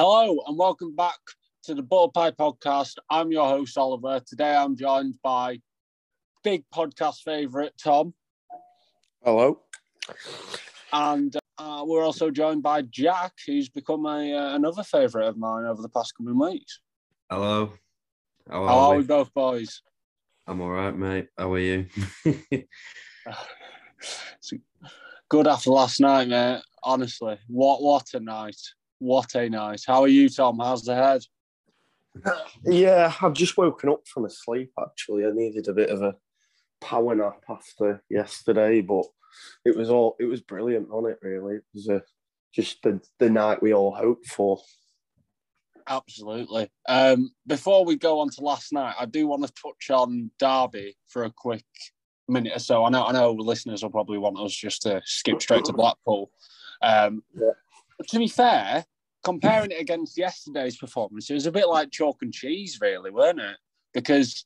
Hello and welcome back to the Butter Pie Podcast. I'm your host, Oliver. Today I'm joined by big podcast favourite, Tom. Hello. And uh, we're also joined by Jack, who's become a, uh, another favourite of mine over the past coming weeks. Hello. How, How are we? we both, boys? I'm all right, mate. How are you? good after last night, mate. Honestly, what what a night! What a night! How are you, Tom? How's the head? Yeah, I've just woken up from a sleep. Actually, I needed a bit of a power nap after yesterday, but it was all it was brilliant on it. Really, it was a, just the the night we all hoped for. Absolutely. Um, before we go on to last night, I do want to touch on Derby for a quick minute or so. I know I know listeners will probably want us just to skip straight to Blackpool. Um, yeah. To be fair, comparing it against yesterday's performance, it was a bit like chalk and cheese, really, weren't it? Because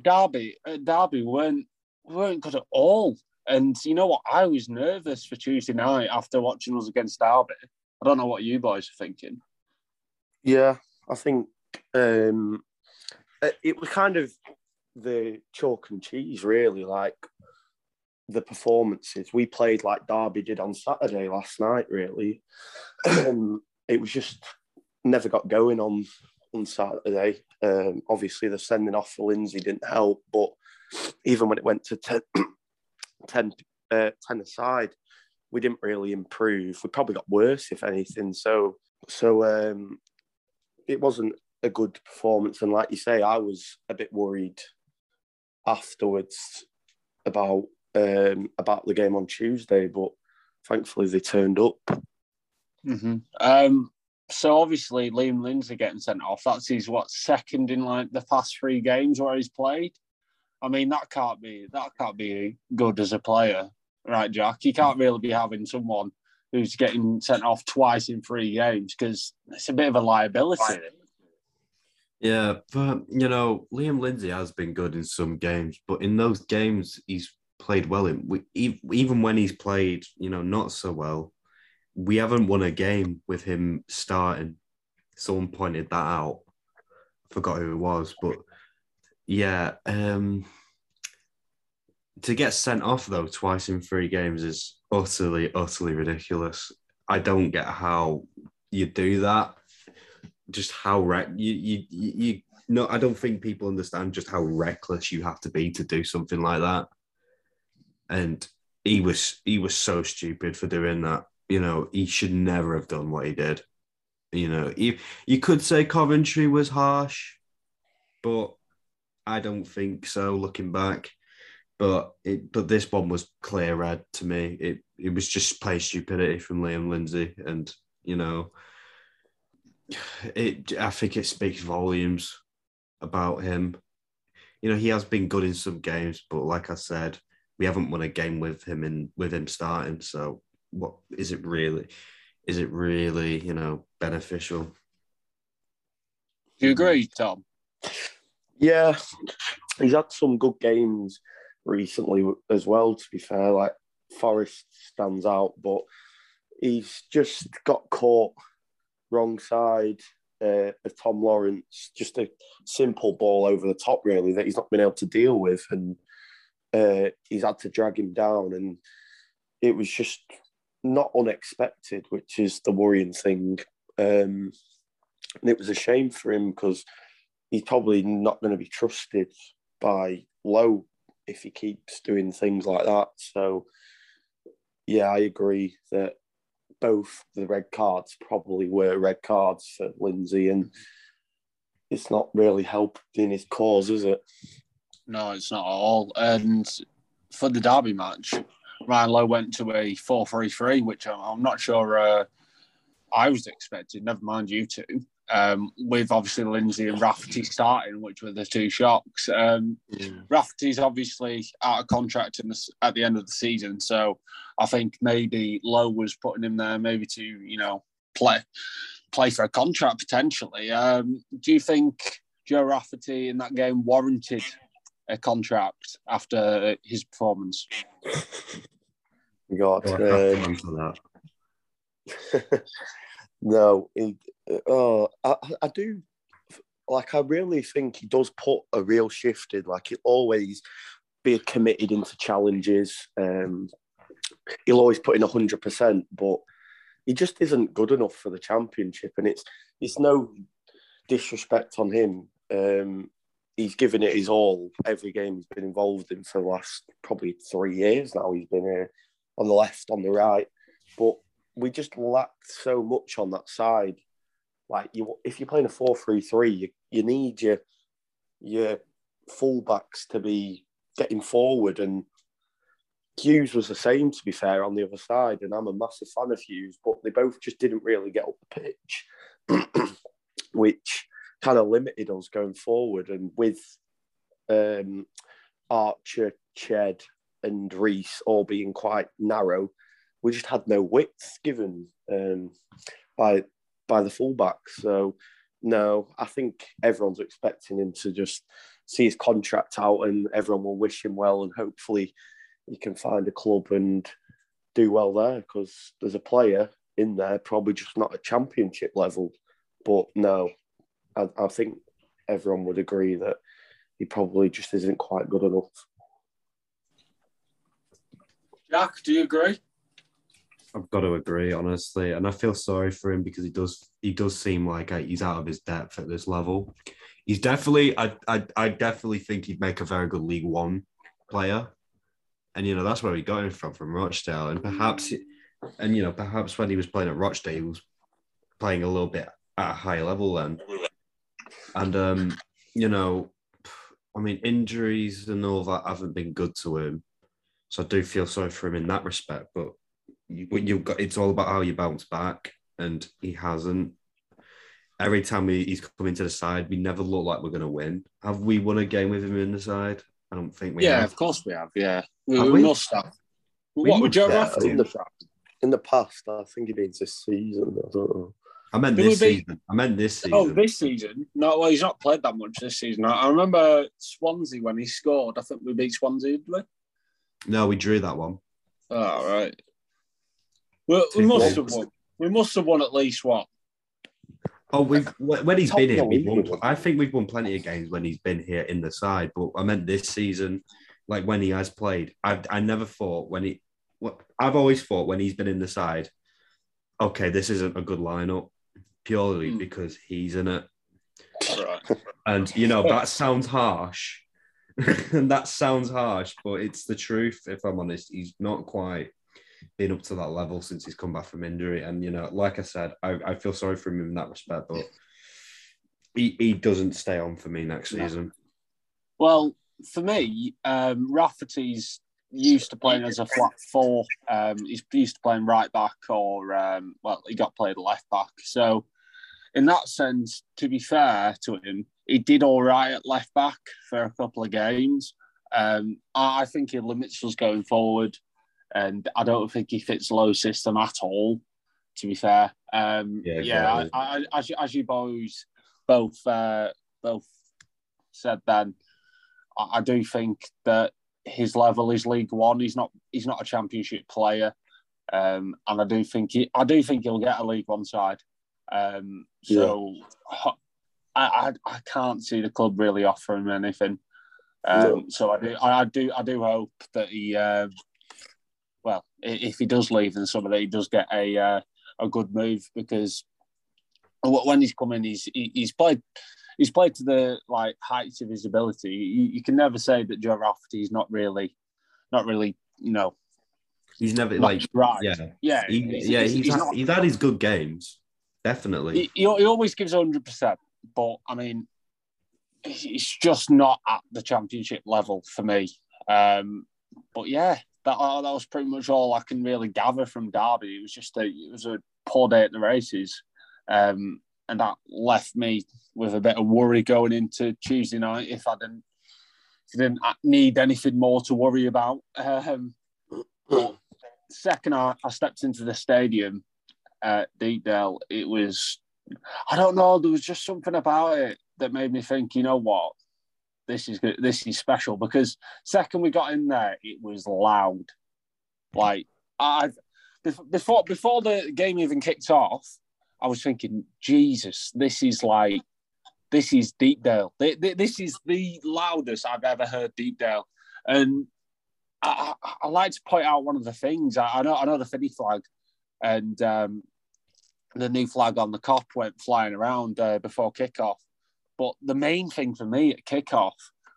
Derby, uh, Derby weren't weren't good at all. And you know what? I was nervous for Tuesday night after watching us against Derby. I don't know what you boys are thinking. Yeah, I think um, it was kind of the chalk and cheese, really. Like the performances we played, like Derby did on Saturday last night. Really, um, it was just never got going on on Saturday. Um, obviously, the sending off for Lindsay didn't help, but even when it went to 10, 10, uh, 10 aside, we didn't really improve. We probably got worse, if anything. So, so um, it wasn't a good performance. And like you say, I was a bit worried afterwards about um, about the game on Tuesday, but thankfully they turned up. Mm-hmm. Um, so obviously Liam Lindsay getting sent off. That's his what second in like the past three games where he's played. I mean that can't be that can't be good as a player, right, Jack? You can't really be having someone who's getting sent off twice in three games because it's a bit of a liability. Yeah, but you know, Liam Lindsay has been good in some games, but in those games he's played well in. Even when he's played, you know, not so well, we haven't won a game with him starting. Someone pointed that out. Forgot who it was, but yeah, um, to get sent off though twice in three games is utterly, utterly ridiculous. I don't get how you do that just how wreck you, you you you no I don't think people understand just how reckless you have to be to do something like that. And he was he was so stupid for doing that. You know, he should never have done what he did. You know, you, you could say Coventry was harsh, but I don't think so looking back. But it but this one was clear red to me. It it was just play stupidity from Liam Lindsay and you know it I think it speaks volumes about him. You know, he has been good in some games, but like I said, we haven't won a game with him in with him starting. So what is it really? Is it really, you know, beneficial? Do you agree, Tom? Yeah, he's had some good games recently as well. To be fair, like Forest stands out, but he's just got caught wrong side uh, of Tom Lawrence, just a simple ball over the top, really, that he's not been able to deal with. And uh, he's had to drag him down. And it was just not unexpected, which is the worrying thing. Um, and it was a shame for him because he's probably not going to be trusted by Lowe if he keeps doing things like that. So, yeah, I agree that both the red cards probably were red cards for Lindsay, and it's not really helping his cause, is it? No, it's not at all. And for the Derby match, Ryan Lowe went to a 4 3 3, which I'm not sure uh, I was expecting, never mind you two um, with obviously Lindsay and Rafferty starting, which were the two shocks. Um, mm. Rafferty's obviously out of contract the, at the end of the season, so I think maybe Lowe was putting him there, maybe to you know play play for a contract potentially. Um, do you think Joe Rafferty in that game warranted a contract after his performance? God, um, No, he, uh, I, I do like. I really think he does put a real shift in. Like he always be committed into challenges. Um, he'll always put in hundred percent, but he just isn't good enough for the championship. And it's it's no disrespect on him. Um, he's given it his all every game he's been involved in for the last probably three years now. He's been here on the left, on the right, but we just lacked so much on that side. Like you, if you're playing a four-three-three, you, you need your your fullbacks to be getting forward, and Hughes was the same. To be fair, on the other side, and I'm a massive fan of Hughes, but they both just didn't really get up the pitch, which kind of limited us going forward. And with um, Archer, Ched, and Riis all being quite narrow, we just had no width given um, by by the fullbacks. So no, I think everyone's expecting him to just see his contract out, and everyone will wish him well, and hopefully he can find a club and do well there because there's a player in there, probably just not a championship level. But no, I, I think everyone would agree that he probably just isn't quite good enough. Jack, do you agree? I've got to agree, honestly, and I feel sorry for him because he does he does seem like uh, he's out of his depth at this level. He's definitely, I, I, I definitely think he'd make a very good League One player, and you know that's where he got him from from Rochdale, and perhaps, and you know perhaps when he was playing at Rochdale, he was playing a little bit at a higher level then, and um, you know, I mean injuries and all that haven't been good to him, so I do feel sorry for him in that respect, but you, you've got it's all about how you bounce back, and he hasn't. Every time we, he's come into the side, we never look like we're going to win. Have we won a game with him in the side? I don't think we. Yeah, have. of course we have. Yeah, we, Have we we? must have. We what would Joe must have. In the, in the past, I think it means this season. I don't know. I meant Who this would be- season. I meant this oh, season. Oh, this season? No, well, he's not played that much this season. I, I remember Swansea when he scored. I think we beat Swansea, did we? No, we drew that one. Oh, right. Well, we must goals. have won. We must have won at least one. Oh, we've when he's been here, we've won, I think we've won plenty of games when he's been here in the side. But I meant this season, like when he has played. I I never thought when he. I've always thought when he's been in the side. Okay, this isn't a good lineup, purely Hmm. because he's in it. Right. And you know that sounds harsh, and that sounds harsh, but it's the truth. If I'm honest, he's not quite been up to that level since he's come back from injury. And you know, like I said, I, I feel sorry for him in that respect, but he, he doesn't stay on for me next No. season. Well, for me, um, Rafferty's used to playing as a flat four. Um, he's used to playing right back or, um, well, he got played left back. So, in that sense, to be fair to him, he did all right at left back for a couple of games. Um, I think he limits us going forward, and I don't think he fits Lowe system at all. To be fair, um, Yeah, yeah. I, I, as, you, as you boys both uh, both said, then I, I do think that his level is League One. He's not he's not a Championship player, um, and I do think he, I do think he'll get a League One side. Um, so I, I I can't see the club really offering him anything. Um, No. So I do I, I do I do hope that he um, well if he does leave in summer that he does get a uh, a good move because when he's come in he's he's played he's played to the like heights of his ability. You, you can never say that Joe Rafferty is not really not really you know He's never like right. yeah, yeah, he, he's- yeah. he's- He's, he's had, not- he's had his good games, definitely. he, he always gives hundred percent, but I mean, it's just not at the championship level for me. Um, but yeah, that uh, that was pretty much all I can really gather from Derby. It was just a it was a poor day at the races, um, and that left me with a bit of worry going into Tuesday night if I didn't if I didn't need anything more to worry about. Um, second, I, I stepped into the stadium at Deepdale. It was, I don't know, there was just something about it that made me think, you know what, this is good, this is special. Because second we got in there, it was loud. Like I, bef- before before the game even kicked off, I was thinking, Jesus, this is like, this is Deepdale. This is the loudest I've ever heard Deepdale. And I, I, I like to point out one of the things. I, I know, I know the Finney flag, and um, the new flag on the Kop went flying around uh, before kickoff. But the main thing for me at kickoff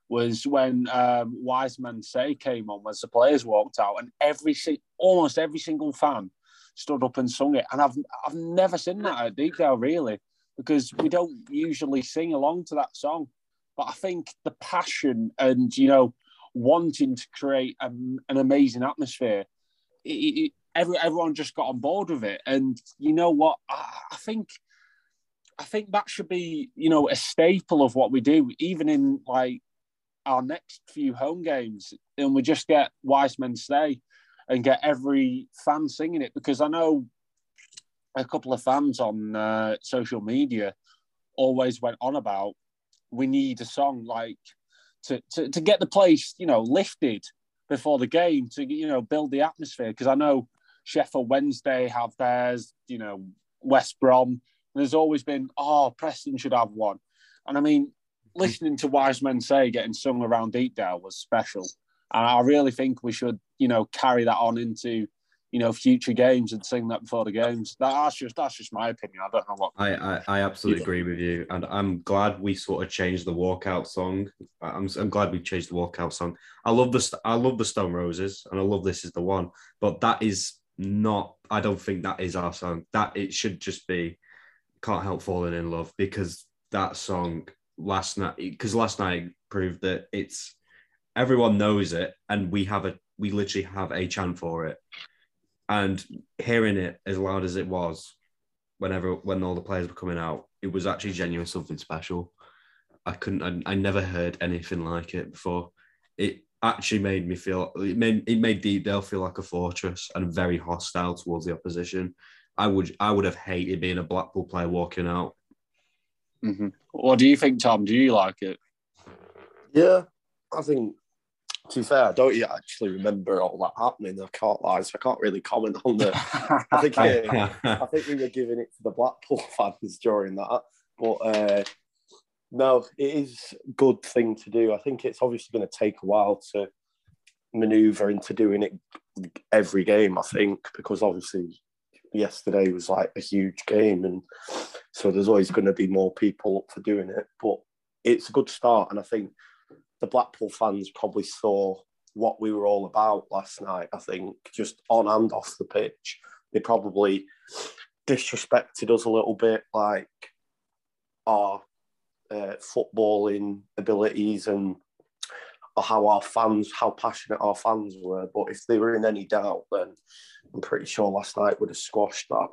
was when um, Wise Say came on, as the players walked out, and every almost every single fan stood up and sung it. And I've I've never seen that at Deepdale really, because we don't usually sing along to that song. But I think the passion and you know wanting to create a, an amazing atmosphere, it, it, every, everyone just got on board with it. And you know what? I, I think I think that should be you know a staple of what we do, even in like our next few home games, and we just get wise men stay and get every fan singing it because I know a couple of fans on uh, social media always went on about we need a song like to, to, to get the place, you know, lifted before the game to, you know, build the atmosphere. Because I know Sheffield Wednesday have theirs, you know, West Brom. There's always been, oh, Preston should have one. And I mean, mm-hmm. listening to Wise Men Say getting sung around Deepdale was special. And I really think we should, you know, carry that on into you know future games and sing that before the games. That's just that's just my opinion. I don't know what. I I, I absolutely agree with you, and I'm glad we sort of changed the walkout song. I'm I'm glad we changed the walkout song. I love the I love the Stone Roses, and I love this is the one. But that is not. I don't think that is our song. That it should just be. Can't help falling in love because that song last night because last night proved that it's everyone knows it and we have a we literally have a chant for it and hearing it as loud as it was, whenever when all the players were coming out, it was actually genuine something special. I couldn't. I, I never heard anything like it before. It actually made me feel. It made it made Deepdale feel like a fortress and very hostile towards the opposition. I would I would have hated being a Blackpool player walking out. Mm-hmm. What do you think, Tom? Do you like it? Yeah, I think to be fair, I don't actually remember all that happening. I can't lie, so I can't really comment on the. I think uh, I think we were giving it to the Blackpool fans during that, but uh, no, it is a good thing to do. I think it's obviously going to take a while to maneuver into doing it every game. I think because obviously yesterday was like a huge game, and so there's always going to be more people up for doing it. But it's a good start, and I think the Blackpool fans probably saw what we were all about last night. I think just on and off the pitch, they probably disrespected us a little bit, like our uh, footballing abilities and how our fans, how passionate our fans were. But if they were in any doubt, then I'm pretty sure last night would have squashed that.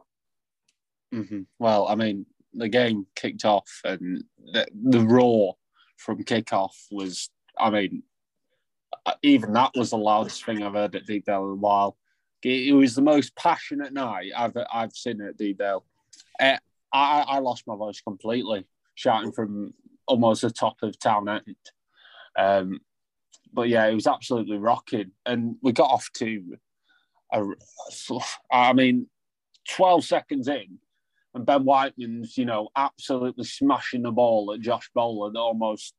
Mm-hmm. Well, I mean, the game kicked off and the, the roar from kickoff was I mean, even that was the loudest thing I've heard at Deepdale in a while. It was the most passionate night I've I've seen at Deepdale. Uh, I, I lost my voice completely, shouting from almost the top of town end. Um, but yeah, it was absolutely rocking, and we got off to, a, I mean, twelve seconds in, and Ben Whiteman's you know absolutely smashing the ball at Josh Bowler almost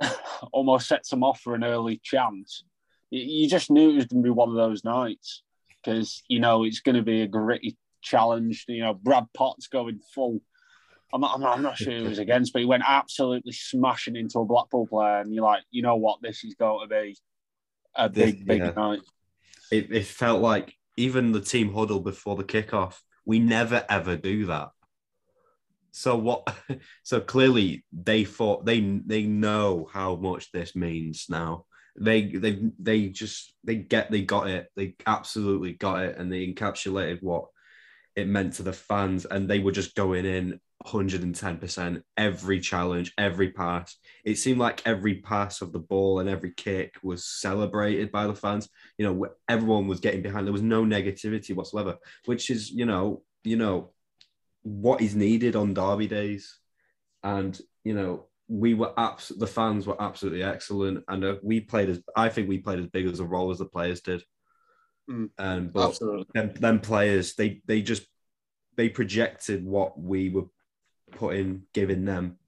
almost sets him off for an early chance. You just knew it was going to be one of those nights because you know it's going to be a gritty challenge. You know, Brad Potts going full. I'm not, I'm not, I'm not sure who was against, but he went absolutely smashing into a Blackpool player, and you're like, you know what, this is going to be a big, big yeah. night. It, it felt like even the team huddle before the kickoff, we never ever do that. So what? So clearly they thought they they know how much this means now. They they they just they get they got it. They absolutely got it, and they encapsulated what it meant to the fans, and they were just going in 110% every challenge, every pass. It seemed like every pass of the ball and every kick was celebrated by the fans. You know, everyone was getting behind. There was no negativity whatsoever, which is, you know, you know, what is needed on derby days. And, you know, we were abs- the fans were absolutely excellent. And uh, we played as, I think we played as big as a role as the players did. Mm, and but them, them, players, they, they just, they projected what we were putting, giving them,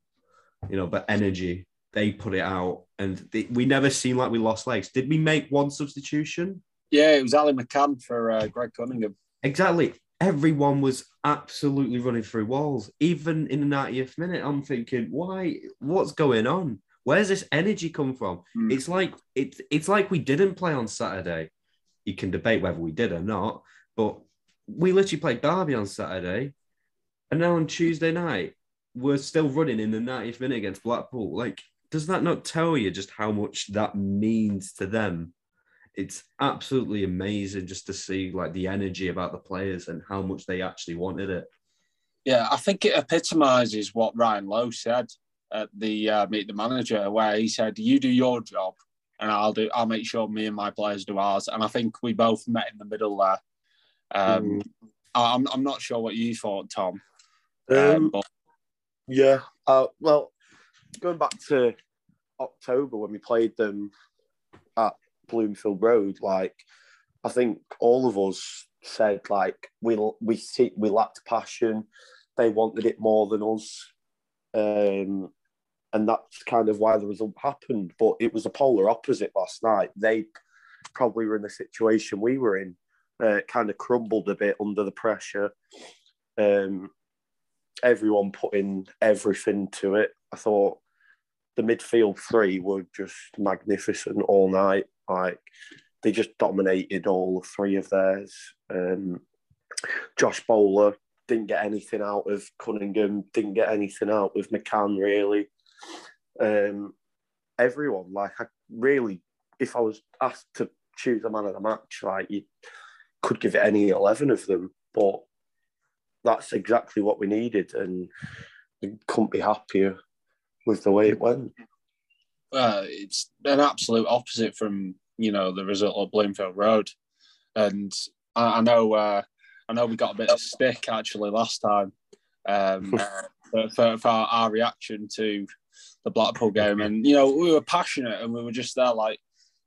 you know, but energy. They put it out, and they, we never seemed like we lost legs. Did we make one substitution? Yeah, it was Ali McCann for uh, Greg Cunningham. Exactly. Everyone was absolutely running through walls. Even in the 90th minute, I'm thinking, why? What's going on? Where's this energy come from? Mm. It's like it's it's like we didn't play on Saturday. You can debate whether we did or not, but we literally played Derby on Saturday, and now on Tuesday night we're still running in the 90th minute against Blackpool. Like, does that not tell you just how much that means to them? It's absolutely amazing just to see like the energy about the players and how much they actually wanted it. Yeah, I think it epitomises what Ryan Lowe said at the uh, meet the manager, where he said, "You do your job, and I'll do. I'll make sure me and my players do ours." And I think we both met in the middle there. Um, Mm. I'm I'm not sure what you thought, Tom. Um, Um, Yeah. Uh, well, going back to October when we played them at Bloomfield Road, like I think all of us said like we we see, we lacked passion. They wanted it more than us, um, and that's kind of why the result happened. But it was a polar opposite last night. They probably were in the situation we were in. Uh, kind of crumbled a bit under the pressure. Um, everyone putting everything to it. I thought the midfield three were just magnificent all night. Like they just dominated all three of theirs. Um, Josh Bowler didn't get anything out of Cunningham, didn't get anything out of McCann really. Um, everyone, like I really, if I was asked to choose a man of the match, like you could give it any eleven of them, but that's exactly what we needed, and we couldn't be happier with the way it went. uh, it's an absolute opposite from you know the result of Bloomfield Road, and I, I know uh, I know we got a bit of stick actually last time um, for, for, for our reaction to the Blackpool game, and you know we were passionate and we were just there like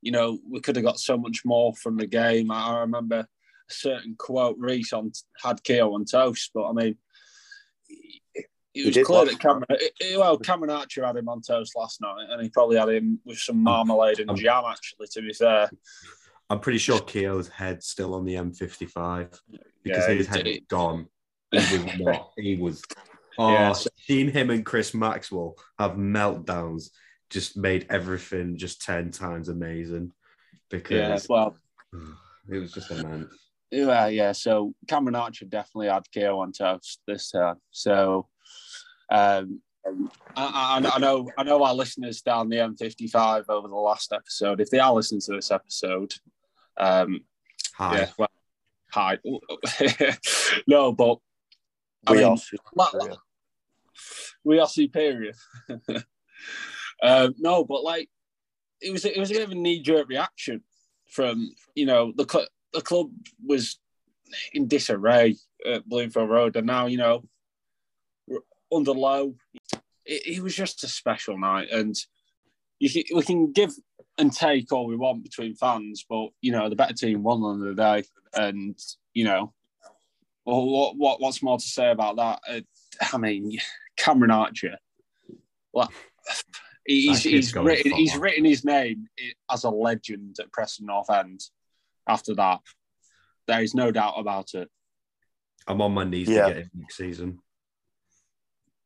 you know we could have got so much more from the game. I, I remember a certain quote Riis on had Keogh on toast, but I mean. It, it He was did clear that Cameron, it- it- well, Cameron Archer had him on toast last night, and he probably had him with some marmalade and jam. Actually, to be fair, I'm pretty sure Keogh's head's still on the M55 because Yeah, his he head is gone. He was not. He was. Oh, Yeah, so- seeing him and Chris Maxwell have meltdowns just made everything just ten times amazing Because yeah. because Well, it was just immense. Yeah, yeah. So Cameron Archer definitely had Keogh on toast this time. So, um, I, I, I know, I know our listeners down the M55 over the last episode. If they are listening to this episode, um, Hi. yeah, well, hi. no, but I We mean, are superior. we are superior. um, no, but like it was it was a bit of a knee jerk reaction from you know the the club was in disarray at Bloomfield Road, and now you know we're under Lowe. It, it was just a special night, and you can, we can give and take all we want between fans, but you know the better team won on the day, and you know. Well, what, what what's more to say about that? Uh, I mean, Cameron Archer, well, he's he's written he's written his name as a legend at Preston North End. After that, there is no doubt about it. I'm on my knees Yeah. to get him next season.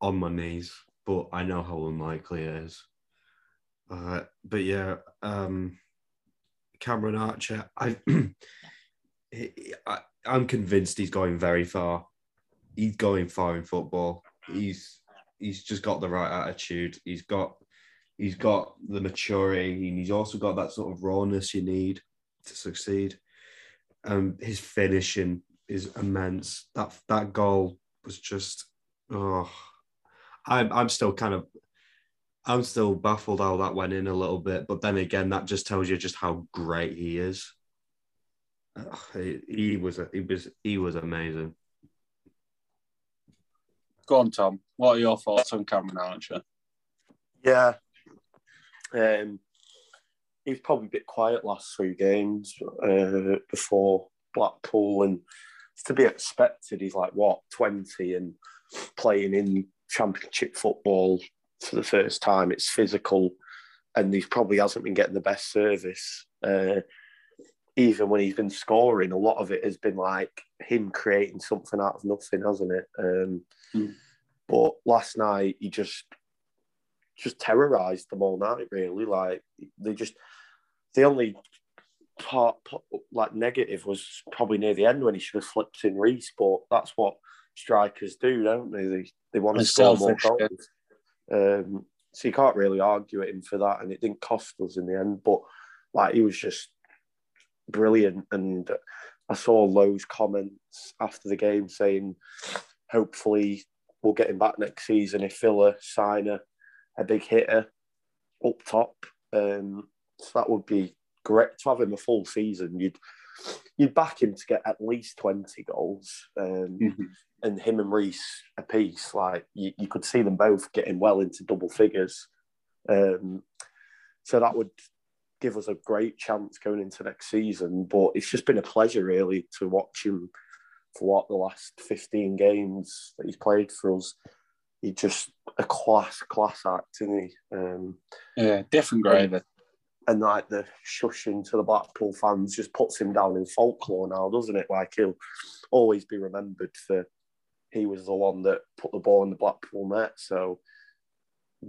On my knees, but I know how unlikely it is. Uh, but yeah, um, Cameron Archer, I, he- I, I'm convinced he's going very far. He's going far in football. He's he's just got the right attitude. He's got he's got the maturity, and he's also got that sort of rawness you need to succeed. Um, his finishing is immense. That that goal was just oh, I'm I'm still kind of I'm still baffled how that went in a little bit, but then again, that just tells you just how great he is. Ugh, he, he was he was he was amazing. Go on, Tom. What are your thoughts on Cameron Archer? Yeah. Um, he was probably a bit quiet last three games uh, before Blackpool, and it's to be expected. He's like what twenty and playing in Championship football for the first time. It's physical, and he probably hasn't been getting the best service. Uh, even when he's been scoring, a lot of it has been like him creating something out of nothing, hasn't it? Um, mm. But last night he just just terrorized them all night. Really, like they just the only part, like negative was probably near the end when he should have slipped in Riis. But that's what strikers do, don't they? They they want to score more goals. Um, so you can't really argue at him for that, and it didn't cost us in the end. But like he was just brilliant, and I saw Lowe's comments after the game saying, hopefully we'll get him back next season if Villa sign a, a big hitter up top. Um, so that would be great to have him a full season. You'd you'd back him to get at least twenty goals, um, mm-hmm. and him and Riis a piece. Like you, you could see them both getting well into double figures. Um, so that would give us a great chance going into next season. But it's just been a pleasure, really, to watch him for what the last 15 games that he's played for us. He's just a class, class act, isn't he? Um, yeah, different grade. And, and, like the shushing to the Blackpool fans just puts him down in folklore now, doesn't it? Like he'll always be remembered for he was the one that put the ball in the Blackpool net. So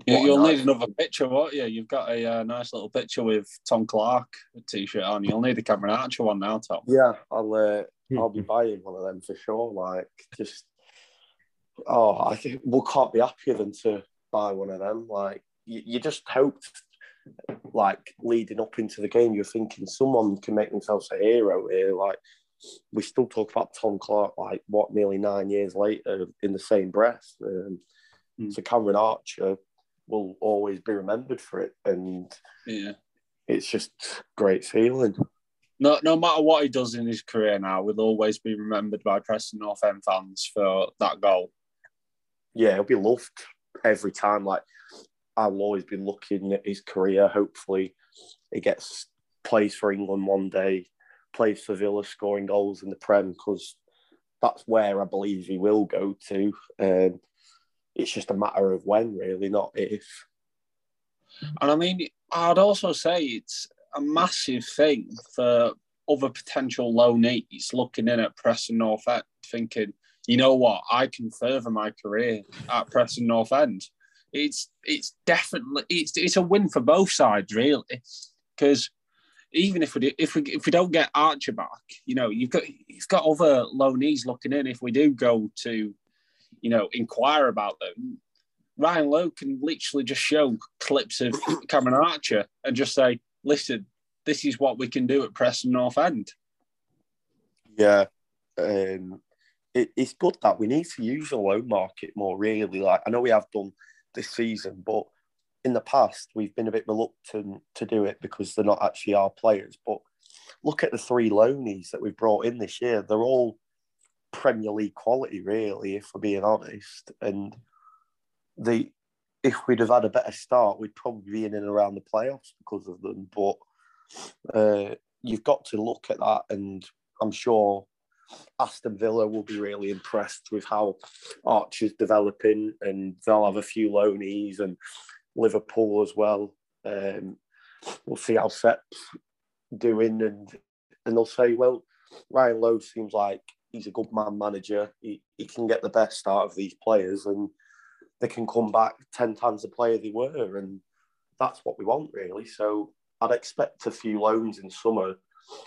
you, will need another picture, won't you? You've got a uh, nice little picture with Tom Clarke t-shirt on. You'll need the Cameron Archer one now, Tom. Yeah, I'll uh, I'll be buying one of them for sure. Like, just oh, I think we can't be happier than to buy one of them. Like, you, you just hoped, like, leading up into the game, you're thinking someone can make themselves a hero here. Like, we still talk about Tom Clarke, like, what, nearly nine years later in the same breath. Um, mm. So Cameron Archer will always be remembered for it, and yeah, it's just great feeling. No, no matter what he does in his career now, will always be remembered by Preston North End fans for that goal. Yeah, he'll be loved every time. Like I'll always be looking at his career. Hopefully, he gets plays for England one day, plays for Villa, scoring goals in the Prem because that's where I believe he will go to. Um, it's just a matter of when, really, not if. And I mean, I'd also say it's a massive thing for other potential loanees looking in at Preston North End, thinking, you know what, I can further my career at Preston North End. It's it's definitely it's it's a win for both sides, really, because even if we do, if we if we don't get Archer back, you know, you've got you've got other loanees looking in. If we do go to you know, inquire about them, Ryan Lowe can literally just show clips of Cameron Archer and just say, listen, this is what we can do at Preston North End. Yeah. Um, it, it's good that we need to use the loan market more, really. Like, I know we have done this season, but in the past, we've been a bit reluctant to do it because they're not actually our players. But look at the three loanies that we've brought in this year. They're all Premier League quality, really, if we're being honest. And the if we'd have had a better start, we'd probably be in and around the playoffs because of them. But uh, you've got to look at that, and I'm sure Aston Villa will be really impressed with how Archer's developing, and they'll have a few loanies, and Liverpool as well. Um, we'll see how Sepp's doing, and and they'll say, well, Ryan Lowe seems like he's a good man manager. He, he can get the best out of these players and they can come back 10 times the player they were. And that's what we want, really. So I'd expect a few loans in summer,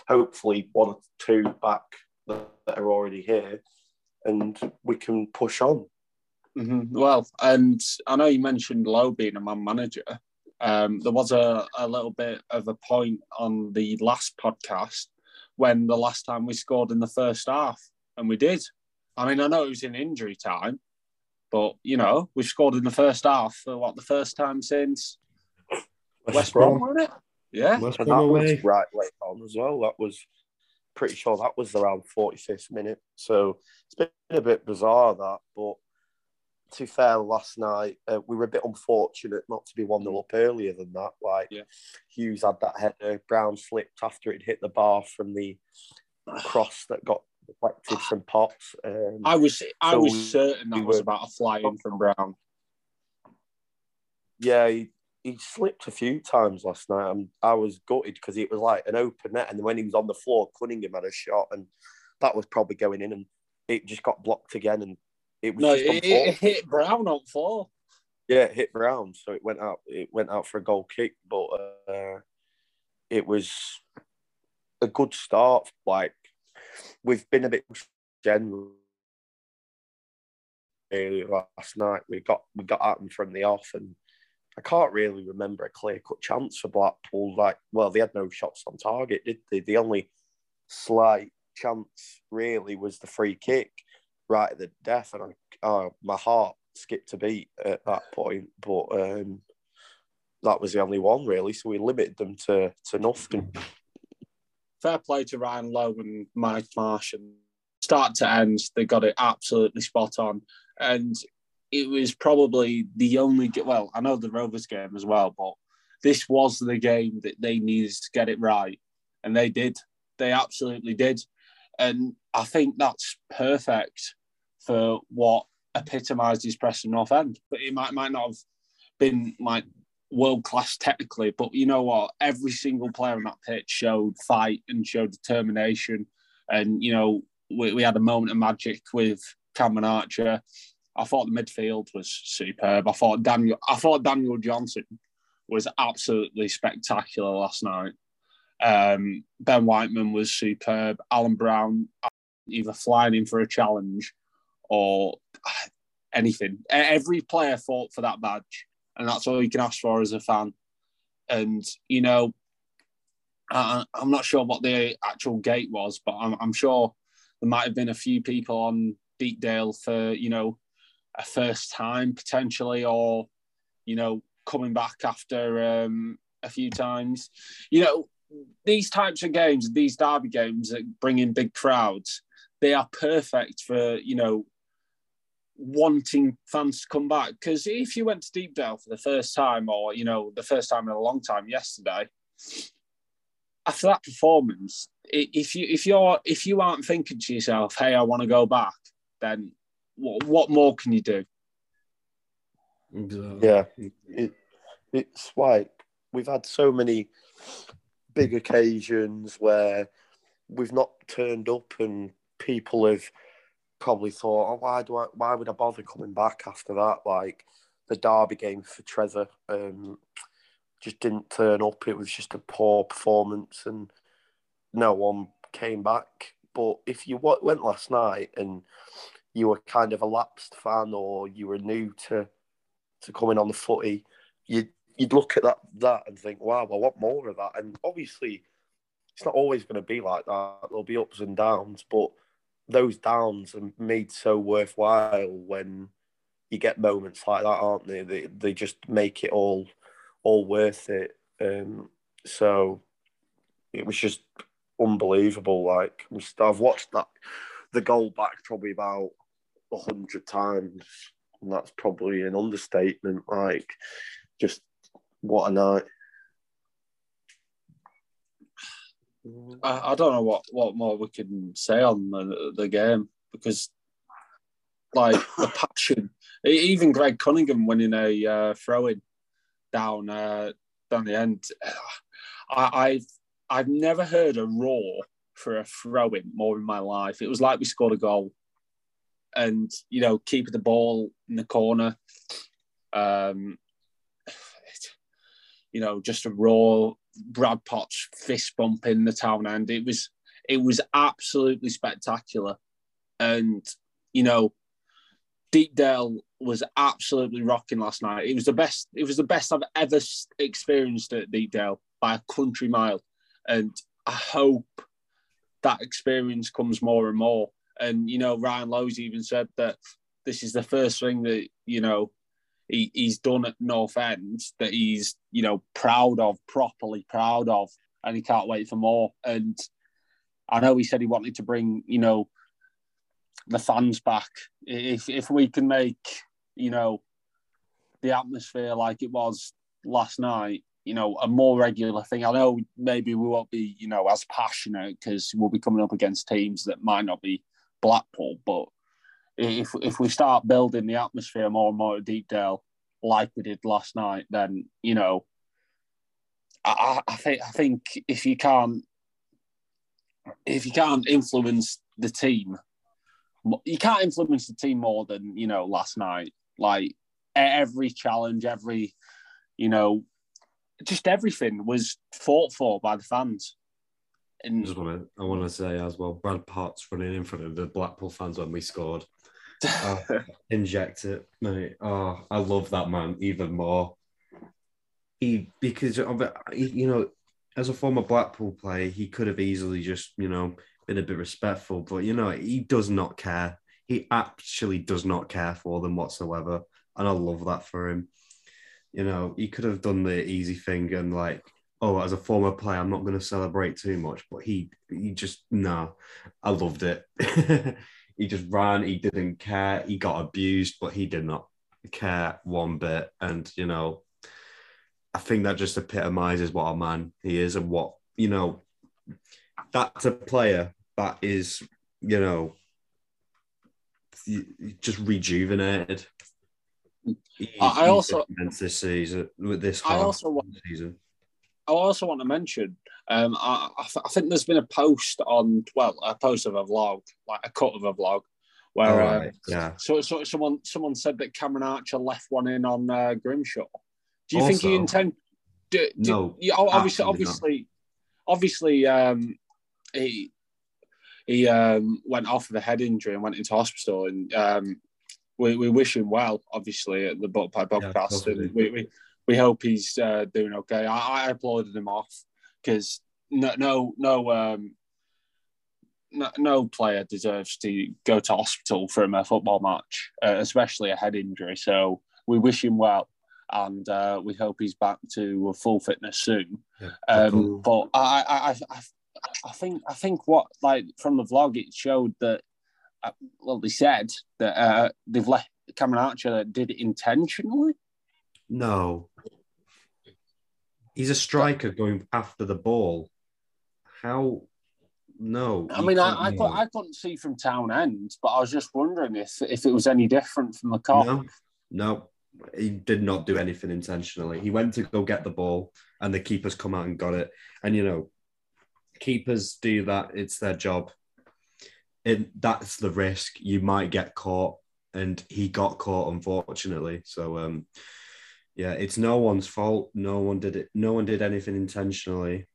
hopefully one or two back that are already here, and we can push on. Mm-hmm. Well, and I know you mentioned Lowe being a man manager. Um, there was a, a little bit of a point on the last podcast when the last time we scored in the first half and we did. I mean, I know it was in injury time, but you know, we scored in the first half for what the first time since West, West Brom, wasn't it? Yeah, West and that was right late on as well. That was pretty sure that was around 45th minute. So it's been a bit bizarre that, but to fair, last night uh, we were a bit unfortunate not to be one 0 up earlier than that. Like yeah. Hughes had that header, Browne slipped after it hit the bar from the cross that got deflected from Potts. Um, I was I So was certain that we was about a fly in from Browne. yeah, he, he slipped a few times last night. And I was gutted because it was like an open net, and then when he was on the floor, Cunningham had a shot, and that was probably going in, and it just got blocked again, and it was No, it, it hit Browne on floor. Yeah, it hit Browne, so it went out. It went out for a goal kick, but uh, it was a good start. Like we've been a bit general last night. We got we got at them from the off, and I can't really remember a clear cut chance for Blackpool. Like, well, they had no shots on target, did they? The only slight chance really was the free kick right at the death, and I, oh, my heart skipped a beat at that point. But um, that was the only one really, so we limited them to to nothing. Fair play to Ryan Lowe and Mike Marsh. And start to end, they got it absolutely spot on. And it was probably the only, well, I know the Rovers game as well, but this was the game that they needed to get it right. And they did. They absolutely did. And I think that's perfect for what epitomised his Preston North End. But it might, might not have been like world class technically, but you know what? Every single player on that pitch showed fight and showed determination. And you know, we, we had a moment of magic with Cameron Archer. I thought the midfield was superb. I thought Daniel, I thought Daniel Johnson was absolutely spectacular last night. Um, ben Whiteman was superb. Alan Browne either flying in for a challenge or anything. Every player fought for that badge and that's all you can ask for as a fan. And you know, I, I'm not sure what the actual gate was, but I'm, I'm sure there might have been a few people on Deepdale for you know a first time potentially, or you know coming back after um, a few times. You know, these types of games, these derby games that bring in big crowds, they are perfect for you know wanting fans to come back. Because if you went to Deepdale for the first time, or you know, the first time in a long time yesterday, after that performance, if you if you're if you aren't thinking to yourself, "Hey, I want to go back," then what, what more can you do? Exactly. Yeah, it, it's like we've had so many big occasions where we've not turned up, and people have probably thought, "Oh, why do I? Why would I bother coming back after that?" Like the Derby game for Trevor, um, just didn't turn up. It was just a poor performance, and no one came back. But if you went last night and you were kind of a lapsed fan, or you were new to to coming on the footy, you'd you'd look at that that and think, wow, I want more of that. And obviously, it's not always going to be like that. There'll be ups and downs, but those downs are made so worthwhile when you get moments like that, aren't they? They they just make it all all worth it. Um, so it was just unbelievable. Like I've watched that the goal back probably about a hundred times, and that's probably an understatement. Like, just what a night. I, I don't know what, what more we can say on the, the game because, like, the passion, even Greg Cunningham winning a uh, throw in down uh, down the end. I, I've I've never heard a roar for a throw in more in my life. It was like we scored a goal, and you know, keeping the ball in the corner. Um, you know, just a raw Brad Potts fist bump in the town end. It was it was absolutely spectacular, and you know, Deepdale was absolutely rocking last night. It was the best. It was the best I've ever experienced at Deepdale by a country mile, and I hope that experience comes more and more. And you know, Ryan Lowe's even said that this is the first thing that you know he, he's done at North End that he's you know proud of, properly proud of, and he can't wait for more. And I know he said he wanted to bring you know the fans back. If if we can make you know the atmosphere like it was last night, you know, a more regular thing. I know maybe we won't be, you know, as passionate because we'll be coming up against teams that might not be Blackpool, but if if we start building the atmosphere more and more at Deepdale like we did last night, then you know, I, I think I think if you can't if you can't influence the team, you can't influence the team more than you know last night. Like every challenge, every you know, just everything was fought for by the fans. And I just want to, I want to say as well, Brad Potts running in front of the Blackpool fans when we scored. oh, inject it, mate. Oh, I love that man even more. He because of you know, as a former Blackpool player, he could have easily just, you know, been a bit respectful, but you know, he does not care. He actually does not care for them whatsoever, and I love that for him. You know, he could have done the easy thing and like, oh, as a former player, I'm not going to celebrate too much, but he he just no, I loved it. he just ran. He didn't care. He got abused, but he did not care one bit. And you know, I think that just epitomizes what a man he is and what you know. That's a player that is, you know, just rejuvenated. I also this season with this. I also want season. I also want to mention. Um, I, I, think there's been a post on well, a post of a vlog, like a cut of a vlog, where oh, right. uh, yeah. So, so someone someone said that Cameron Archer left one in on uh, Grimshaw. Do you also, think he intend? Do, do, no, you, obviously, obviously, not. obviously, um, he he um, went off with a head injury and went into hospital, and um, we, we wish him well, obviously, at the Butterpie podcast, yeah, and we, we, we hope he's uh, doing okay. I, I applauded him off because no no no um no, no, player deserves to go to hospital from a football match, uh, especially a head injury. So we wish him well, and uh, we hope he's back to full fitness soon. Yeah, um, but I, I, I, I think I think what like from the vlog it showed that uh, well, they said that uh, they've left Cameron Archer did it intentionally. No, he's a striker going after the ball. How? No. I mean, I, I, I couldn't see from Town End, but I was just wondering if if it was any different from the Kop. No, no, he did not do anything intentionally. He went to go get the ball, and the keepers come out and got it. And you know, keepers do that; it's their job it, that's the risk. You might get caught, and he got caught, unfortunately. So, um, yeah, it's no one's fault. No one did it. No one did anything intentionally.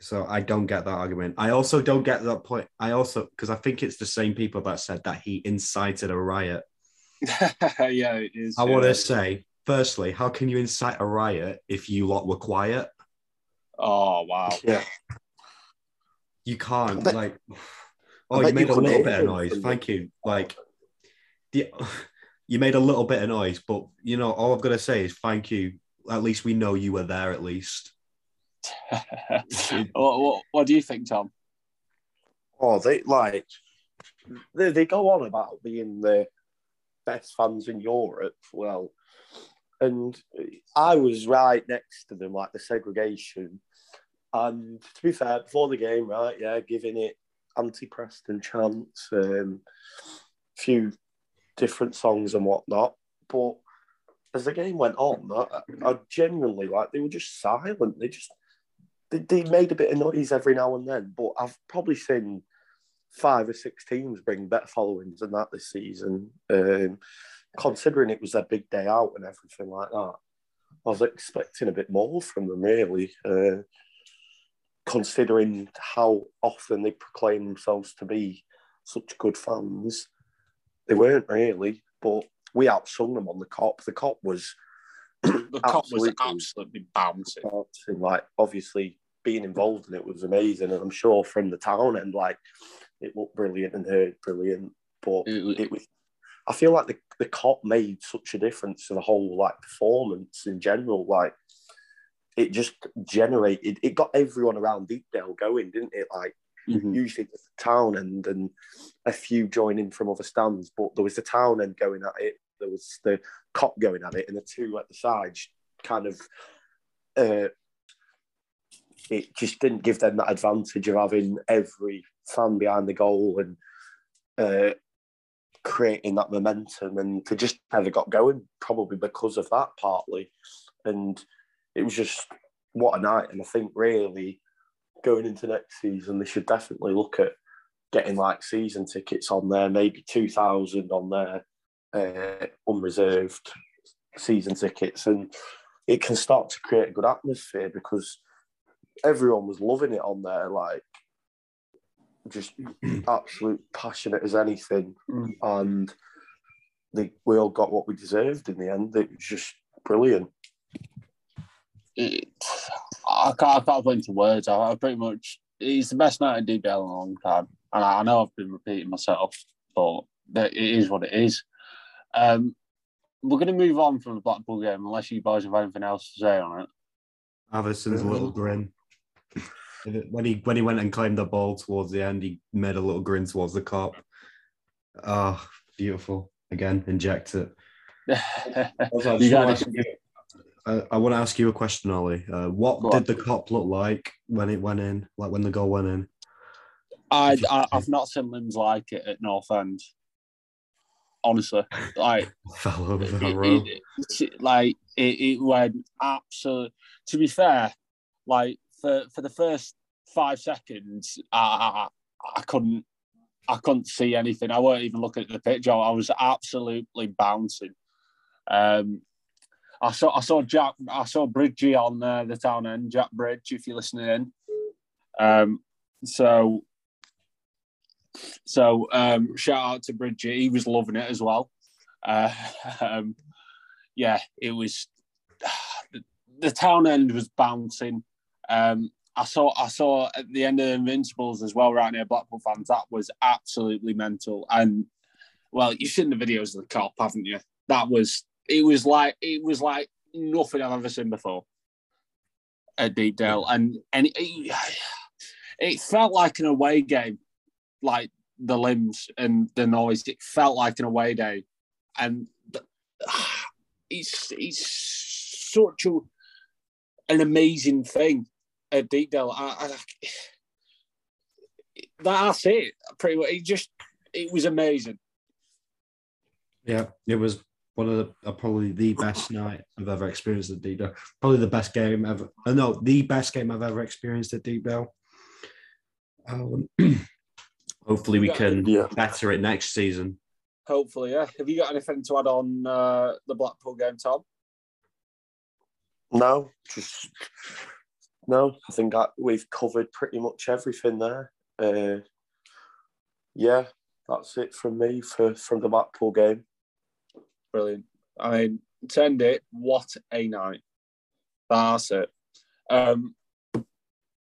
So I don't get that argument. I also don't get that point. I also because I think it's the same people that said that he incited a riot. yeah, it is. I want to say, firstly, how can you incite a riot if you lot were quiet? Oh wow! Yeah, you can't. But, like, Oh, you made you a little bit of noise. Thank you. Like, the, you made a little bit of noise, but you know, all I've got to say is thank you. At least we know you were there. At least. what, what, what do you think, Tom? Oh, they like they, they go on about being the best fans in Europe. Well, and I was right next to them, like the segregation. And to be fair, before the game, right, yeah, giving it anti-Preston chants, um, a few different songs and whatnot. But as the game went on, I, I genuinely like they were just silent. They just they, they made a bit of noise every now and then. But I've probably seen five or six teams bring better followings than that this season. Um, considering it was their big day out and everything like that, I was expecting a bit more from them really. Uh, considering how often they proclaim themselves to be such good fans. They weren't really, but we outsung them on the Kop. The Kop was the Kop was absolutely bouncing. bouncing. Like obviously being involved in it was amazing, and I'm sure from the town end, like it looked brilliant and heard brilliant. But it was, it was I feel like the, the Kop made such a difference to the whole like performance in general. Like it just generated it got everyone around Deepdale going, didn't it? Like mm-hmm. usually the town end and a few joining from other stands, but there was the town end going at it, there was the Kop going at it, and the two at the sides kind of uh, it just didn't give them that advantage of having every fan behind the goal and uh, creating that momentum, and they just never got going, probably because of that partly. And it was just what a night. And I think really going into next season, they should definitely look at getting like season tickets on there, maybe 2,000 on there, uh, unreserved season tickets. And it can start to create a good atmosphere because everyone was loving it on there, like just absolute passionate as anything. Mm. And they, we all got what we deserved in the end. It was just brilliant. It, I can't, I can't put into words. I, I pretty much he's the best night in DBL in a long time, and I, I know I've been repeating myself, but that it is what it is. Um, we're going to move on from the Blackpool game, unless you boys have anything else to say on it. Avison's little grin. When he when he went and claimed the ball towards the end, he made a little grin towards the Kop. Oh, beautiful. Again, inject it. you got it. I, I want to ask you a question, Ollie. Uh, what Go did on. the Kop look like when it went in? Like when the goal went in? I, I I've not seen limbs like it at North End. Honestly, like Fell over it, row. it- it- like it, it went absolute. To be fair, like for for the first five seconds, I, I I couldn't I couldn't see anything. I weren't even looking at the pitch. I, I was absolutely bouncing. Um, I saw I saw Jack I saw Bridgie on uh, the town end. Jack Bridge, if you're listening in. Um, so so um, shout out to Bridgie. He was loving it as well. Uh, um, yeah, it was the, the town end was bouncing. Um, I saw I saw at the end of the Invincibles as well, right near Blackpool fans. That was absolutely mental. And well, you've seen the videos of the Kop, haven't you? That was it was like it was like nothing I've ever seen before at Deepdale, and and it, it felt like an away game, like the limbs and the noise. It felt like an away day, and the, it's it's such a an amazing thing at Deepdale. I, I, that's it. Pretty much. It just it was amazing. Yeah, it was one of the uh, probably the best night I've ever experienced at Deepdale. Probably the best game ever. Uh, no, the best game I've ever experienced at Deepdale. Um, hopefully, we can Yeah. better it next season. Hopefully, yeah. Have you got anything to add on uh, the Blackpool game, Tom? No, just no. I think that we've covered pretty much everything there. Uh, yeah, that's it from me for from the Blackpool game. Brilliant. I mean, to end it, what a night. That's it. Um,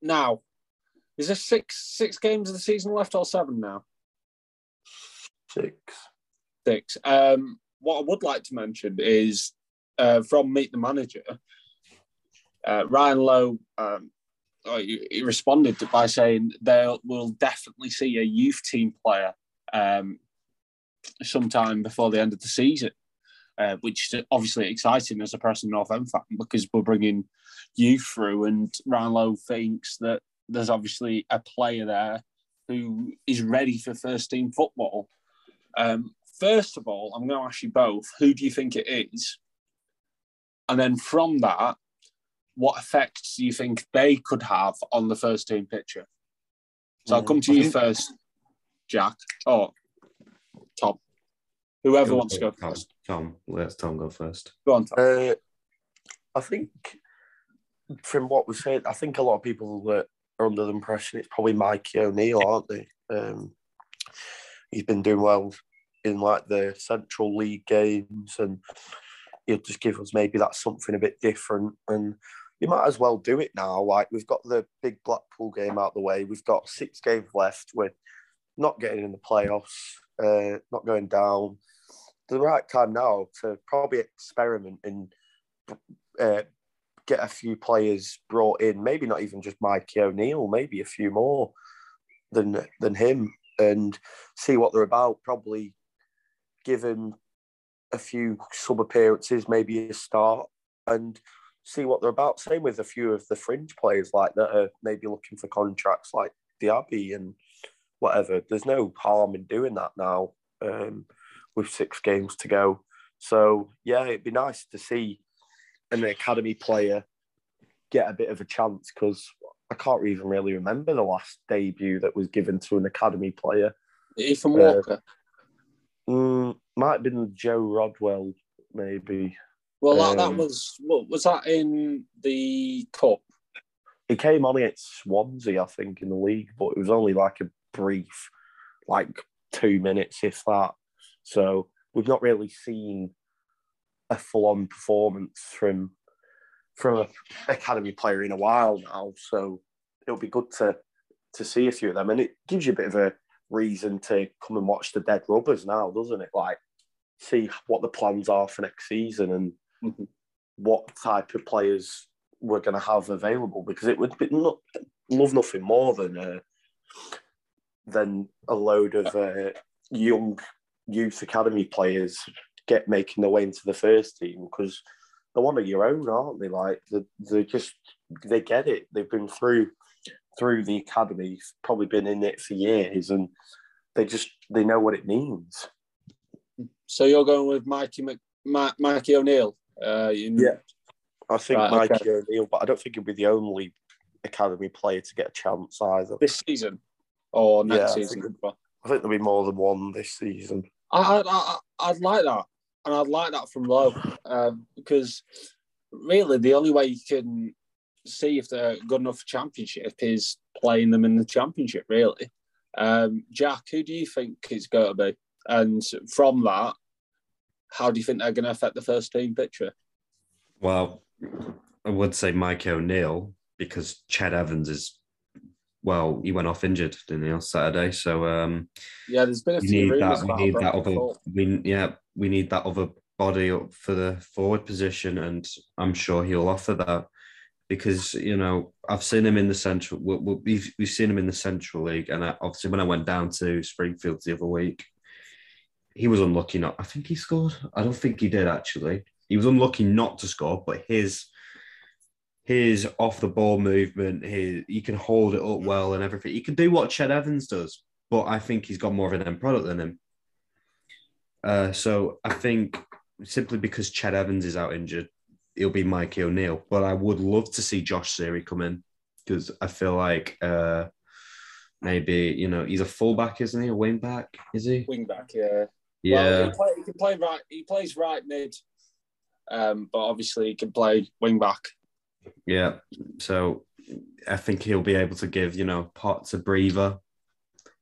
now, is there six six games of the season left or seven now? Six. Six. Um, what I would like to mention is uh, from Meet the Manager, uh, Ryan Lowe. Um, he, he responded by saying they will definitely see a youth team player um, sometime before the end of the season, uh, which is obviously exciting as a person North End fan because we're bringing youth through, and Ryan Lowe thinks that there's obviously a player there who is ready for first team football. Um, first of all, I'm going to ask you both who do you think it is? And then from that, what effects do you think they could have on the first team picture? So I'll come to you first, Jack. or Tom. Whoever wants to go first. Tom, let's Tom go first. Go on, Tom. Uh, I think from what was said, I think a lot of people that are under the impression it's probably Mikey O'Neill, aren't they? Um, he's been doing well in like the Central League games, and he'll just give us maybe that's something a bit different. And you might as well do it now. Like we've got the big Blackpool game out the way. We've got six games left. We're not getting in the playoffs. Uh, not going down. The right time now to probably experiment and uh, get a few players brought in. Maybe not even just Mikey O'Neill. Maybe a few more than than him, and see what they're about. Probably give him a few sub appearances, maybe a start, and see what they're about. Same with a few of the fringe players like that are maybe looking for contracts like Diaby and whatever. There's no harm in doing that now um, with six games to go. So yeah, it'd be nice to see an academy player get a bit of a chance because I can't even really remember the last debut that was given to an academy player. Ethan Walker. Uh, mm, might have been Joe Rodwell, maybe. Well, that, that um, was what was that in the cup? He came on against Swansea, I think, in the league, but it was only like a brief, like two minutes, if that. So we've not really seen a full-on performance from from an academy player in a while now. So it'll be good to to see a few of them, and it gives you a bit of a reason to come and watch the dead rubbers now, doesn't it? Like see what the plans are for next season and mm-hmm. what type of players we're going to have available because it would be not, love nothing more than uh, than a load of uh, young youth academy players get making their way into the first team because they're one of your own, aren't they? Like they, they just they get it. They've been through through the academy, probably been in it for years, and they just they know what it means. So you're going with Mikey Mc, Ma- Mikey O'Neill? Uh, in... Yeah, I think right, Mikey okay. O'Neill, but I don't think he'll be the only academy player to get a chance either this season or next yeah, season. I think, I think, there'll be more than one this season. I, I, I'd like that and I'd like that from Lowe um, because really the only way you can see if they're good enough for championship is playing them in the championship. Really, um, Jack, who do you think is going to be? And from that, how do you think they're going to affect the first team picture? Well, I would say Mike O'Neill because Ched Evans is well, he went off injured, didn't he, on Saturday? So um, yeah, there's been a few need that. We need that other. We yeah, we need that other body up for the forward position, and I'm sure he'll offer that because you know I've seen him in the central. We've we've seen him in the Central League, and I, obviously when I went down to Springfield the other week, he was unlucky. Not I think he scored. I don't think he did actually. He was unlucky not to score, but his his off the ball movement, his he can hold it up well and everything. He can do what Ched Evans does, but I think he's got more of an end product than him. Uh, so I think simply because Ched Evans is out injured, it'll be Mikey O'Neill. But I would love to see Josh Seary come in because I feel like uh, maybe you know he's a fullback, isn't he? A wing back, is he? Wing back, yeah. Yeah. Well, he, play, he, can play right. He plays right mid, um, but obviously he can play wing back. Yeah. So I think he'll be able to give, you know, Potts a breather,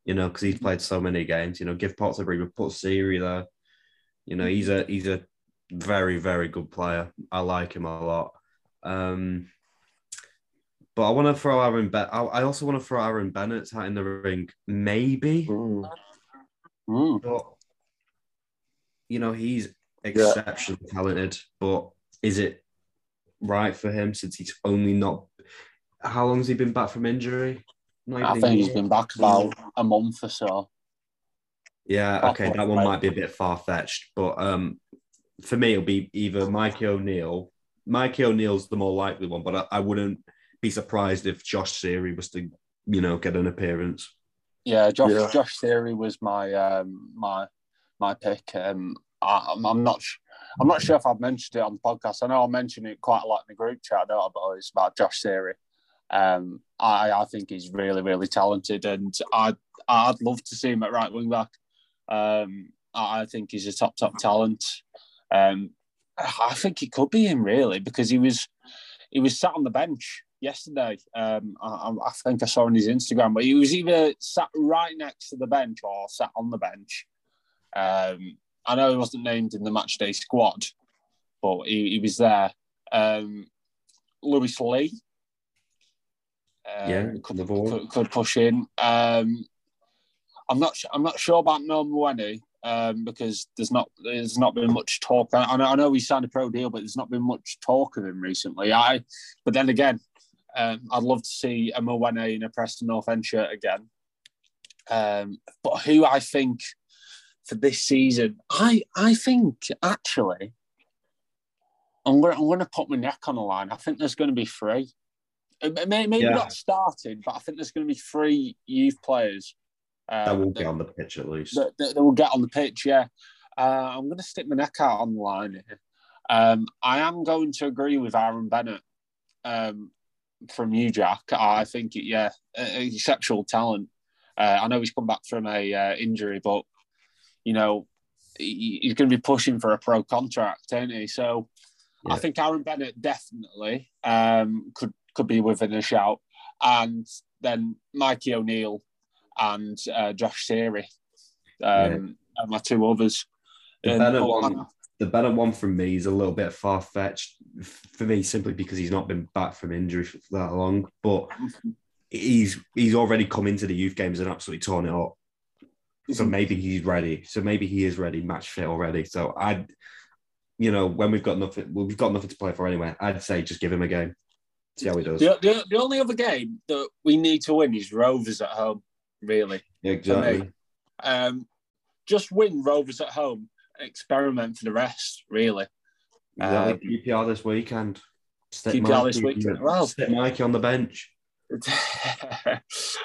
you know, because he's played so many games, you know, give Potts a breather, put Seary there. You know, he's a he's a very, very good player. I like him a lot. Um but I want to throw Aaron Bennett. I also want to throw Aaron Bennett's hat in the ring, maybe. Mm. But you know, he's exceptionally yeah. talented. But is it right for him since he's only not. How long has he been back from injury? I think he's been back about a month or so. Yeah, okay, that one might be a bit far fetched, but um, for me, it'll be either Mikey O'Neill. Mikey O'Neill's the more likely one, but I, I wouldn't be surprised if Josh Seary was to, you know, get an appearance. Yeah, Josh yeah. Josh Seary was my um, my my pick. Um, I, am not I'm not sure if I've mentioned it on the podcast. I know I mentioned it quite a lot in the group chat, don't I? But it's about Josh Seary. Um, I, I think he's really, really talented, and I'd, I'd love to see him at right wing back. Um, I think he's a top, top talent. Um, I think he could be him really because he was he was sat on the bench yesterday. Um, I, I, think I saw on his Instagram, but he was either sat right next to the bench or sat on the bench. Um, I know he wasn't named in the match day squad, but he, he was there. Um, Lewis Lee. Um, yeah, could, could, could, push in. Um, I'm not. I'm not sure about Noah Mawene um, because there's not there's not been much talk. I know, I know he signed a pro deal, but there's not been much talk of him recently. I, but then again, um, I'd love to see a Mawene in a Preston North End shirt again. Um, but who I think for this season. I I think actually I'm gonna I'm gonna put my neck on the line. I think there's going to be three. Uh, Maybe Yeah. not starting, but I think there's going to be three youth players uh, That will that- get on the pitch at least. that, that, that will get on the pitch. Yeah, uh, I'm going to stick my neck out on the line here. Um, I am going to agree with Aaron Bennett um, from you, Jack. I think, yeah, exceptional talent. Uh, I know he's come back from a uh, injury, but you know he, he's going to be pushing for a pro contract, ain't he? So I think Aaron Bennett definitely um, could could be within a shout, and then Mikey O'Neill and uh, Josh Seary um, are my two others. The And- oh, one, the Bennett one from me is a little bit far fetched for me, simply because he's not been back from injury for that long. But he's he's already come into the youth games and absolutely torn it up. So maybe he's ready. So maybe he is ready, match fit already. So I'd, you know, when we've got nothing, well, we've got nothing to play for anyway. I'd say just give him a game, see how he does. The, the, the only other game that we need to win is Rovers at home, really. exactly. Um, just win Rovers at home, experiment for the rest, really. Exactly. QPR this weekend. Stick QPR this weekend. Well- stick Mikey on the bench.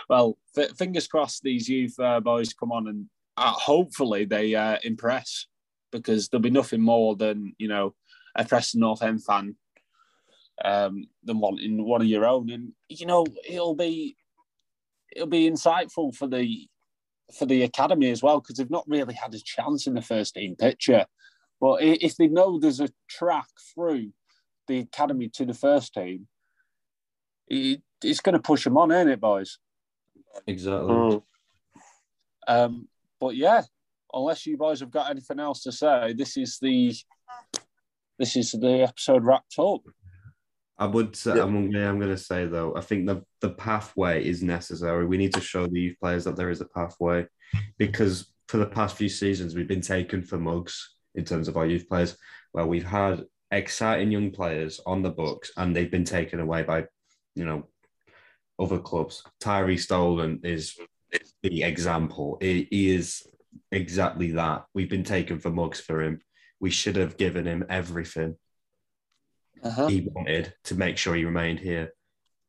well, f- fingers crossed these youth uh, boys come on and uh, hopefully they uh, impress because there'll be nothing more than, you know, a Preston North End fan um, than wanting one of your own. And, you know, it'll be it'll be insightful for the for the academy as well because they've not really had a chance in the first team picture. But if they know there's a track through the academy to the first team, it, it's going to push them on, ain't it, boys? Exactly. Mm. Um, but yeah, unless you boys have got anything else to say, this is the this is the episode wrapped up. I would say, Yeah. I'm, gonna- I'm going to say though, I think the, the pathway is necessary. We need to show the youth players that there is a pathway because for the past few seasons, we've been taken for mugs in terms of our youth players, where we've had exciting young players on the books and they've been taken away by, you know, other clubs. Tyrhys Dolan is the example. He he is exactly that. We've been taken for mugs for him. We should have given him everything Uh-huh. he wanted to make sure he remained here.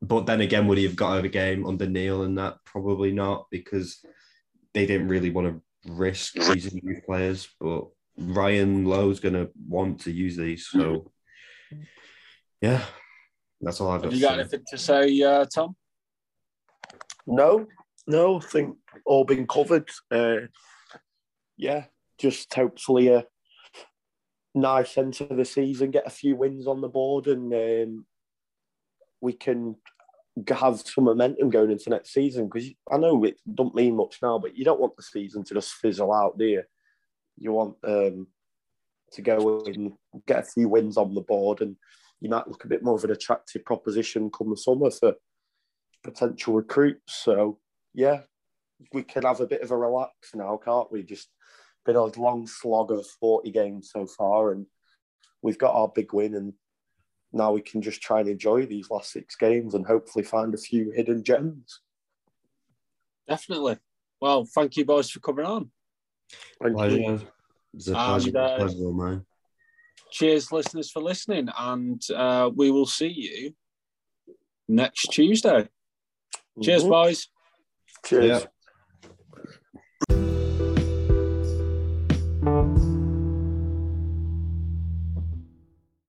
But then again, would he have got out of the game under Neil and that? Probably not, because they didn't really want to risk using youth players. But Ryan Lowe's going to want to use these. So, yeah, that's all I've got Have you got anything to say, uh, Tom? No, no, I think all been covered. Uh, yeah, just hopefully a nice end to the season, get a few wins on the board, and um, we can have some momentum going into next season. Because I know it don't mean much now, but you don't want the season to just fizzle out, do you? You want um, to go and get a few wins on the board, and you might look a bit more of an attractive proposition come the summer for potential recruits. So yeah, we can have a bit of a relax now, can't we? Just been a long slog of 40 games so far, and we've got our big win, and now we can just try and enjoy these last six games and hopefully find a few hidden gems. Definitely. Well, thank you boys for coming on. Thank you. It's a And, uh, pleasure of mine. Cheers, listeners, for listening, and uh, we will see you next Tuesday. Cheers, Mhm. boys. Cheers. Yeah.